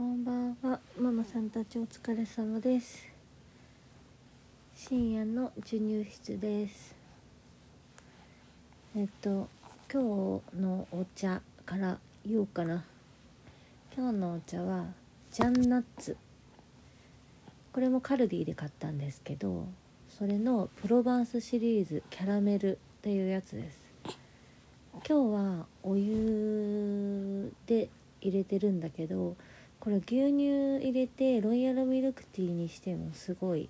こんばんは。ママさんたちお疲れ様です。深夜の授乳室です。えっと今日のお茶から言おうかな。今日のお茶はジャンナッツ。これもカルディで買ったんですけどそれのプロバンスシリーズキャラメルっていうやつです。今日はお湯で入れてるんだけどこれ牛乳入れてロイヤルミルクティーにしてもすごい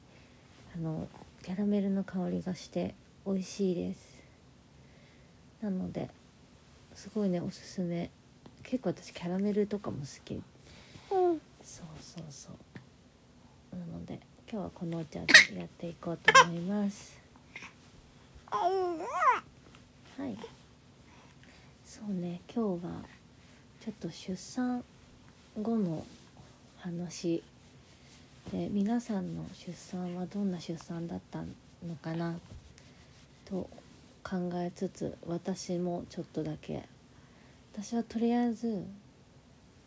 あのキャラメルの香りがして美味しいです。なのですごいねおすすめ。結構私キャラメルとかも好き、うん。そうそうそう。なので今日はこのお茶でやっていこうと思います。はい。そうね今日はちょっと出産後の話で皆さんの出産はどんな出産だったのかなと考えつつ私もちょっとだけ。私はとりあえず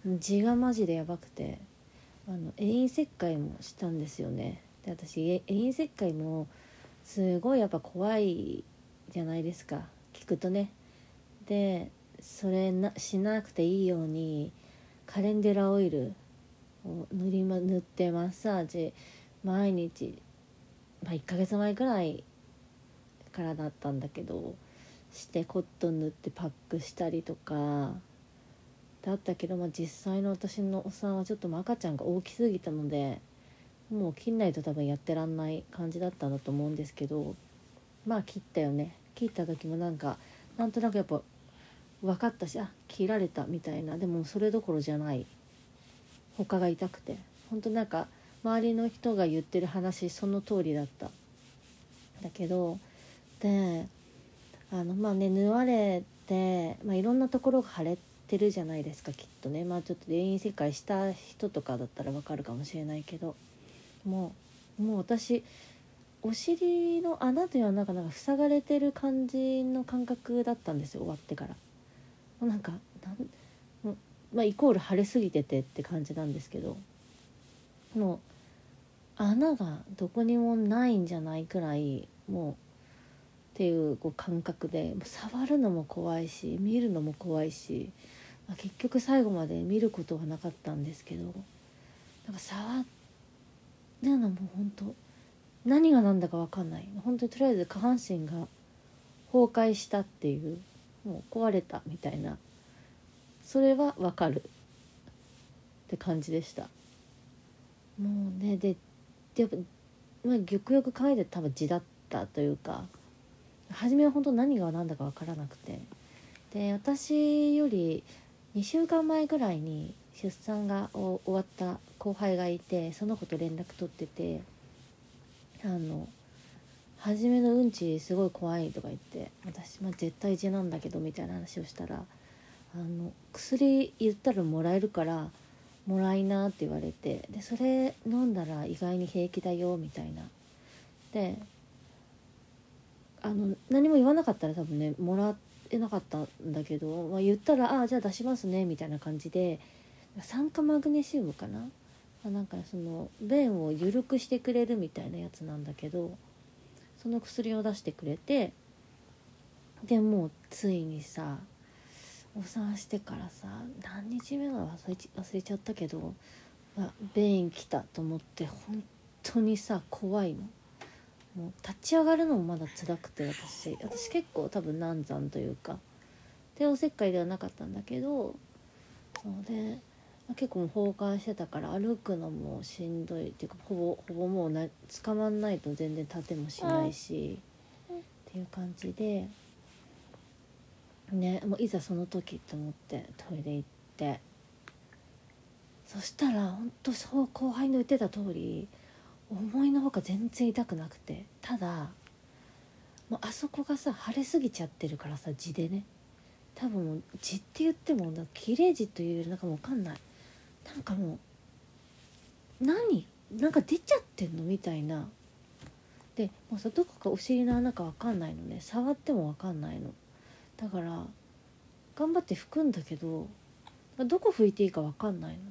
字がマジでやばくてあの遠因切開もしたんですよね。で私え遠因切開もすごいやっぱ怖いじゃないですか。聞くとね。でそれなしなくていいようにカレンデュラオイルを塗り、ま、塗ってマッサージ毎日、まあ、1ヶ月前ぐらいからだったんだけどしてコットン塗ってパックしたりとか。だったけど、まあ、実際の私のお産はちょっと赤ちゃんが大きすぎたのでもう切んないと多分やってらんない感じだったんだと思うんですけどまあ切ったよね。切った時もなんかなんとなくやっぱ分かったしあ切られたみたいな。でもそれどころじゃない。他が痛くて。本当なんか周りの人が言ってる話その通りだった。だけどであのまあね縫われて、まあ、いろんなところが腫れてるじゃないですかきっとね。まあちょっと遠因切開した人とかだったらわかるかもしれないけど。もうもう私お尻の穴というのはなんかなんか塞がれてる感じの感覚だったんですよ終わってから。なんかなんまあイコール腫れすぎててって感じなんですけどもう穴がどこにもないんじゃないくらいもうっていうこう感覚で触るのも怖いし見るのも怖いし、まあ、結局最後まで見ることはなかったんですけどなんか触るのも本当何が何だか分かんない。本当にとりあえず下半身が崩壊したっていうもう壊れたみたいな。それはわかる。って感じでした。もうねでで、まあ、よくよく考えて多分字だったというか初めは本当何が何だか分からなくて。で私より2週間前ぐらいに出産が終わった後輩がいてその子と連絡取っててあの初めのうんちすごい怖いとか言って私、まあ、絶対字なんだけどみたいな話をしたらあの薬言ったらもらえるからもらいなって言われてでそれ飲んだら意外に平気だよみたいな。であの何も言わなかったら多分ねもらえなかったんだけど、まあ、言ったら「ああじゃあ出しますね」みたいな感じで酸化マグネシウムかな？あなんかその便を緩くしてくれるみたいなやつなんだけどその薬を出してくれてでもうついにさお産してからさ何日目か忘れ忘れちゃったけど、まあ、便来たと思って本当にさ怖いの。もう立ち上がるのもまだ辛くて私私結構多分難産というか帝王切開ではなかったんだけどそうで、まあ、結構もう崩壊してたから歩くのもしんどいっていうかほぼほぼもうな捕まんないと全然立てもしないし、っていう感じでねもういざその時と思ってトイレ行って。そしたらほんとそう後輩の言ってた通り思いのほか全然痛くなくて。ただもうあそこがさ腫れすぎちゃってるからさ字でね。多分もう字って言っても綺麗字というよりなんかもう分かんないなんかもう何なんか出ちゃってんのみたいな。でもうさどこかお尻の穴か分かんないのね。触っても分かんないの。だから頑張って拭くんだけどどこ拭いていいか分かんないのね。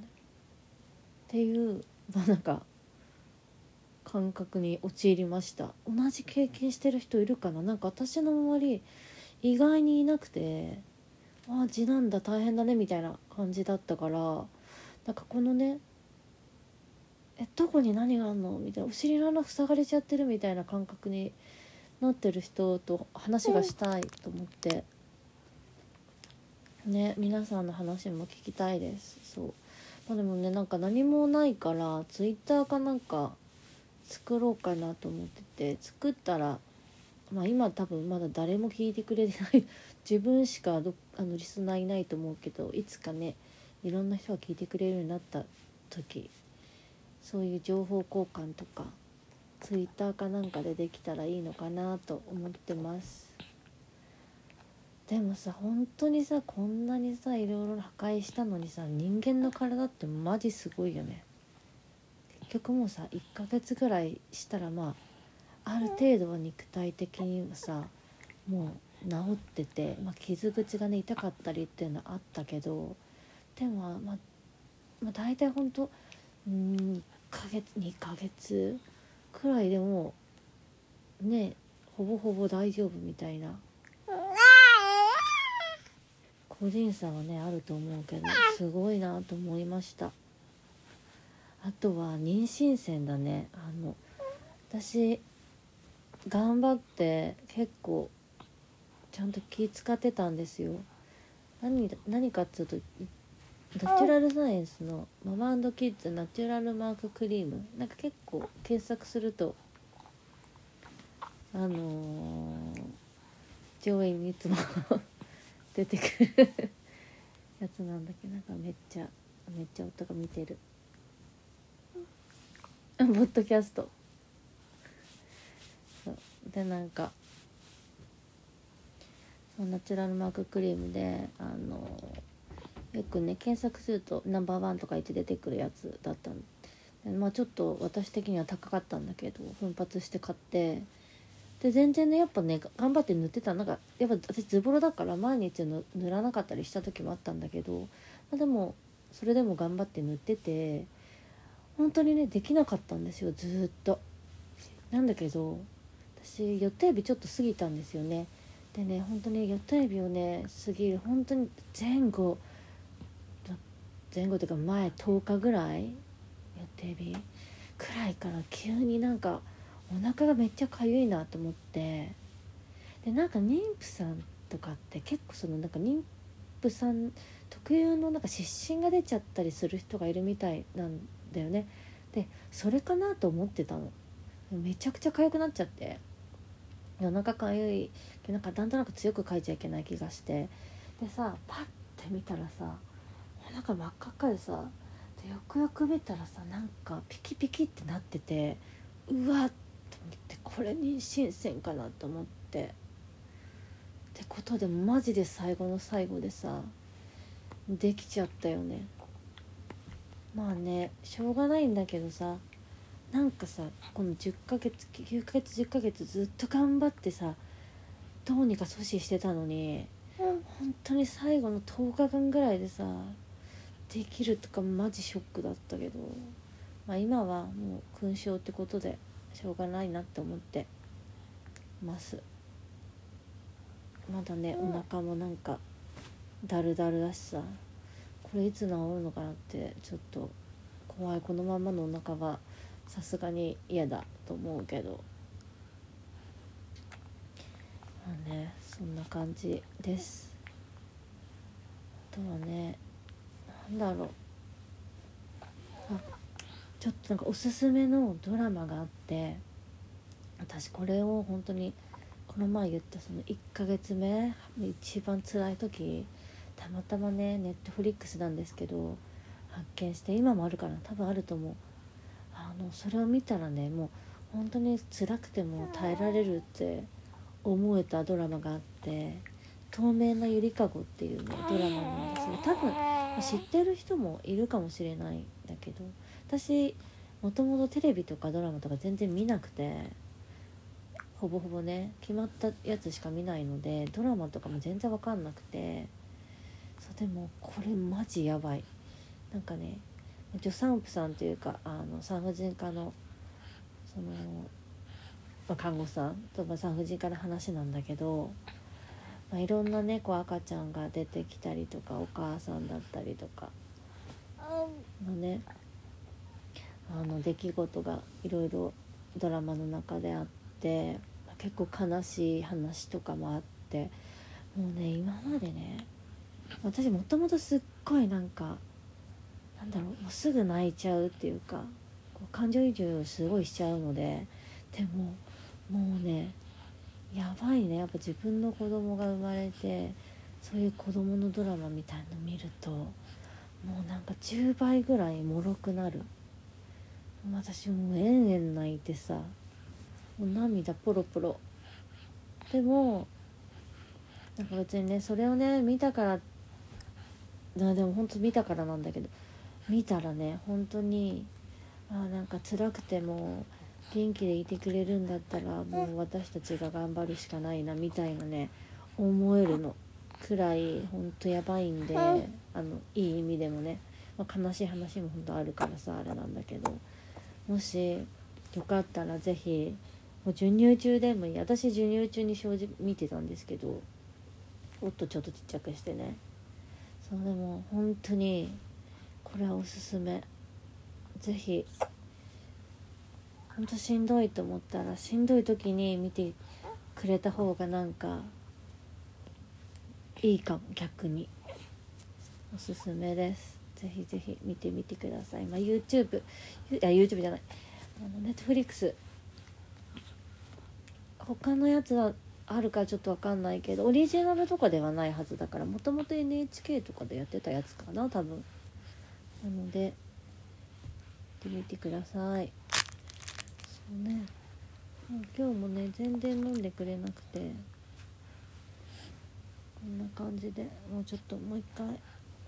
っていうまあなんか感覚に陥りました。同じ経験してる人いるかな。なんか私の周り意外にいなくてああ次男だ大変だねみたいな感じだったからなんかこのねえどこに何があんのみたいなお尻の穴塞がれちゃってるみたいな感覚になってる人と話がしたいと思って。ね皆さんの話も聞きたいです。そう。まあでもねなんか何もないからツイッターかなんか作ろうかなと思ってて作ったらまあ今多分まだ誰も聞いてくれてない。自分しかどあのリスナーいないと思うけどいつかねいろんな人が聞いてくれるようになった時そういう情報交換とかツイッターかなんかでできたらいいのかなと思ってます。でもさ本当にさこんなにさいろいろ破壊したのにさ人間の体ってマジすごいよね。結局もうさ1ヶ月ぐらいしたらまあある程度は肉体的にもさもう治ってて、まあ、傷口がね痛かったりっていうのはあったけどでもまあ、まあ、大体ほんと2ヶ月2ヶ月くらいでもねほぼほぼ大丈夫みたいな。個人差はねあると思うけどすごいなと思いました。あとは妊娠線だね。あの私頑張って結構ちゃんと気使ってたんですよ。何何かっつうとナチュラルサイエンスのママキッズナチュラルマーククリーム。なんか結構検索するとあのー、上位にいつも 出てくるやつなんだけどなんかめっちゃめっちゃ音が見てる。ポッドキャスト。そう。でなんかそナチュラルマーククリームであのよくね検索するとナンバーワンとか言って出てくるやつだったんまあちょっと私的には高かったんだけど奮発して買ってで全然ねやっぱね頑張って塗ってたなんかやっぱ私ズボロだから毎日塗らなかったりした時もあったんだけど、まあ、でもそれでも頑張って塗ってて本当にねできなかったんですよずっと。なんだけど私予定日ちょっと過ぎたんですよね。でね本当に予定日をね過ぎる本当に前後前後というか前10日ぐらい予定日くらいから急になんかお腹がめっちゃかゆいなと思って。でなんか妊婦さんとかって結構そのなんか妊婦さん特有のなんか湿疹が出ちゃったりする人がいるみたいなんだよね。でそれかなと思ってたの。めちゃくちゃ痒くなっちゃって。お腹かゆい。なんかなんとなく強くかいちゃいけない気がして。でさパッて見たらさお腹真っ赤っかでさでよくよく見たらさなんかピキピキってなっててうわっってこれ妊娠線かなと思って。ってことでマジで最後の最後でさできちゃったよね。まあねしょうがないんだけどさなんかさこの10ヶ月9ヶ月10ヶ月ずっと頑張ってさどうにか阻止してたのに、うん、本当に最後の10日間ぐらいでさできるとかマジショックだったけど、まあ、今はもう勲章ってことでしょうがないなって思ってます。まだねお腹もなんかだるだるだしさこれいつ治るのかなってちょっと怖い。このままのお腹はさすがに嫌だと思うけど。まあねそんな感じです。あとはね何だろう。あちょっとなんかおすすめのドラマがあって私これを本当にこの前言ったその1ヶ月目一番辛い時たまたまねネットフリックスなんですけど発見して今もあるかな多分あると思う。あのそれを見たらねもう本当に辛くても耐えられるって思えたドラマがあって「透明なゆりかご」っていうねドラマなんですよ。多分知ってる人もいるかもしれないんだけど私もともとテレビとかドラマとか全然見なくてほぼほぼね決まったやつしか見ないのでドラマとかも全然分かんなくてそうでもこれマジやばい。なんかね助産婦さんっていうかあの産婦人科のその、まあ、看護師さんと産婦人科の話なんだけど、まあ、いろんなねこう赤ちゃんが出てきたりとかお母さんだったりとか。のねあの出来事がいろいろドラマの中であって結構悲しい話とかもあってもうね今までね私もともとすっごいなんかなんだろうもうすぐ泣いちゃうっていうかこう感情移入をすごいしちゃうのででももうねやばいね。やっぱ自分の子供が生まれてそういう子供のドラマみたいの見るともうなんか10倍ぐらいもろくなる。私もうえんえん泣いてさもう涙ポロポロ。でもなんか別にねそれをね見たからなでも本当見たからなんだけど見たらね本当にあなんか辛くても元気でいてくれるんだったらもう私たちが頑張るしかないなみたいなね思えるのくらい本当やばいんであのいい意味でもね、まあ、悲しい話も本当あるからさあれなんだけど。もしよかったら是非もう授乳中でもいい。私授乳中に正直見てたんですけどおっとちょっとちっちゃくしてね。そうでも本当にこれはおすすめ。是非ほんとしんどいと思ったらしんどい時に見てくれた方がなんかいいかも逆に。おすすめです。ぜひぜひ見てみてください。まあ YouTube いや YouTube じゃない。あの Netflix 他のやつはあるかちょっと分かんないけどオリジナルとかではないはずだからもともと NHK とかでやってたやつかな多分。なので見てみてください。うね。今日もね全然飲んでくれなくて。こんな感じで。もうちょっともう一回。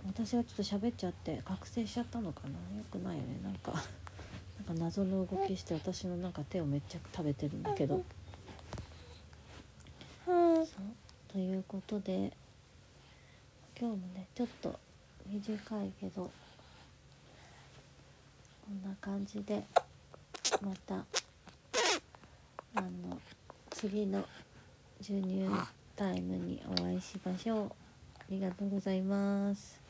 私がちょっと喋っちゃって覚醒しちゃったのかな。よくないよね。なんか なんか謎の動きして私のなんか手をめっちゃ食べてるんだけど。そう。ということで今日もねちょっと短いけどこんな感じでまたあの次の授乳タイムにお会いしましょう。ありがとうございます。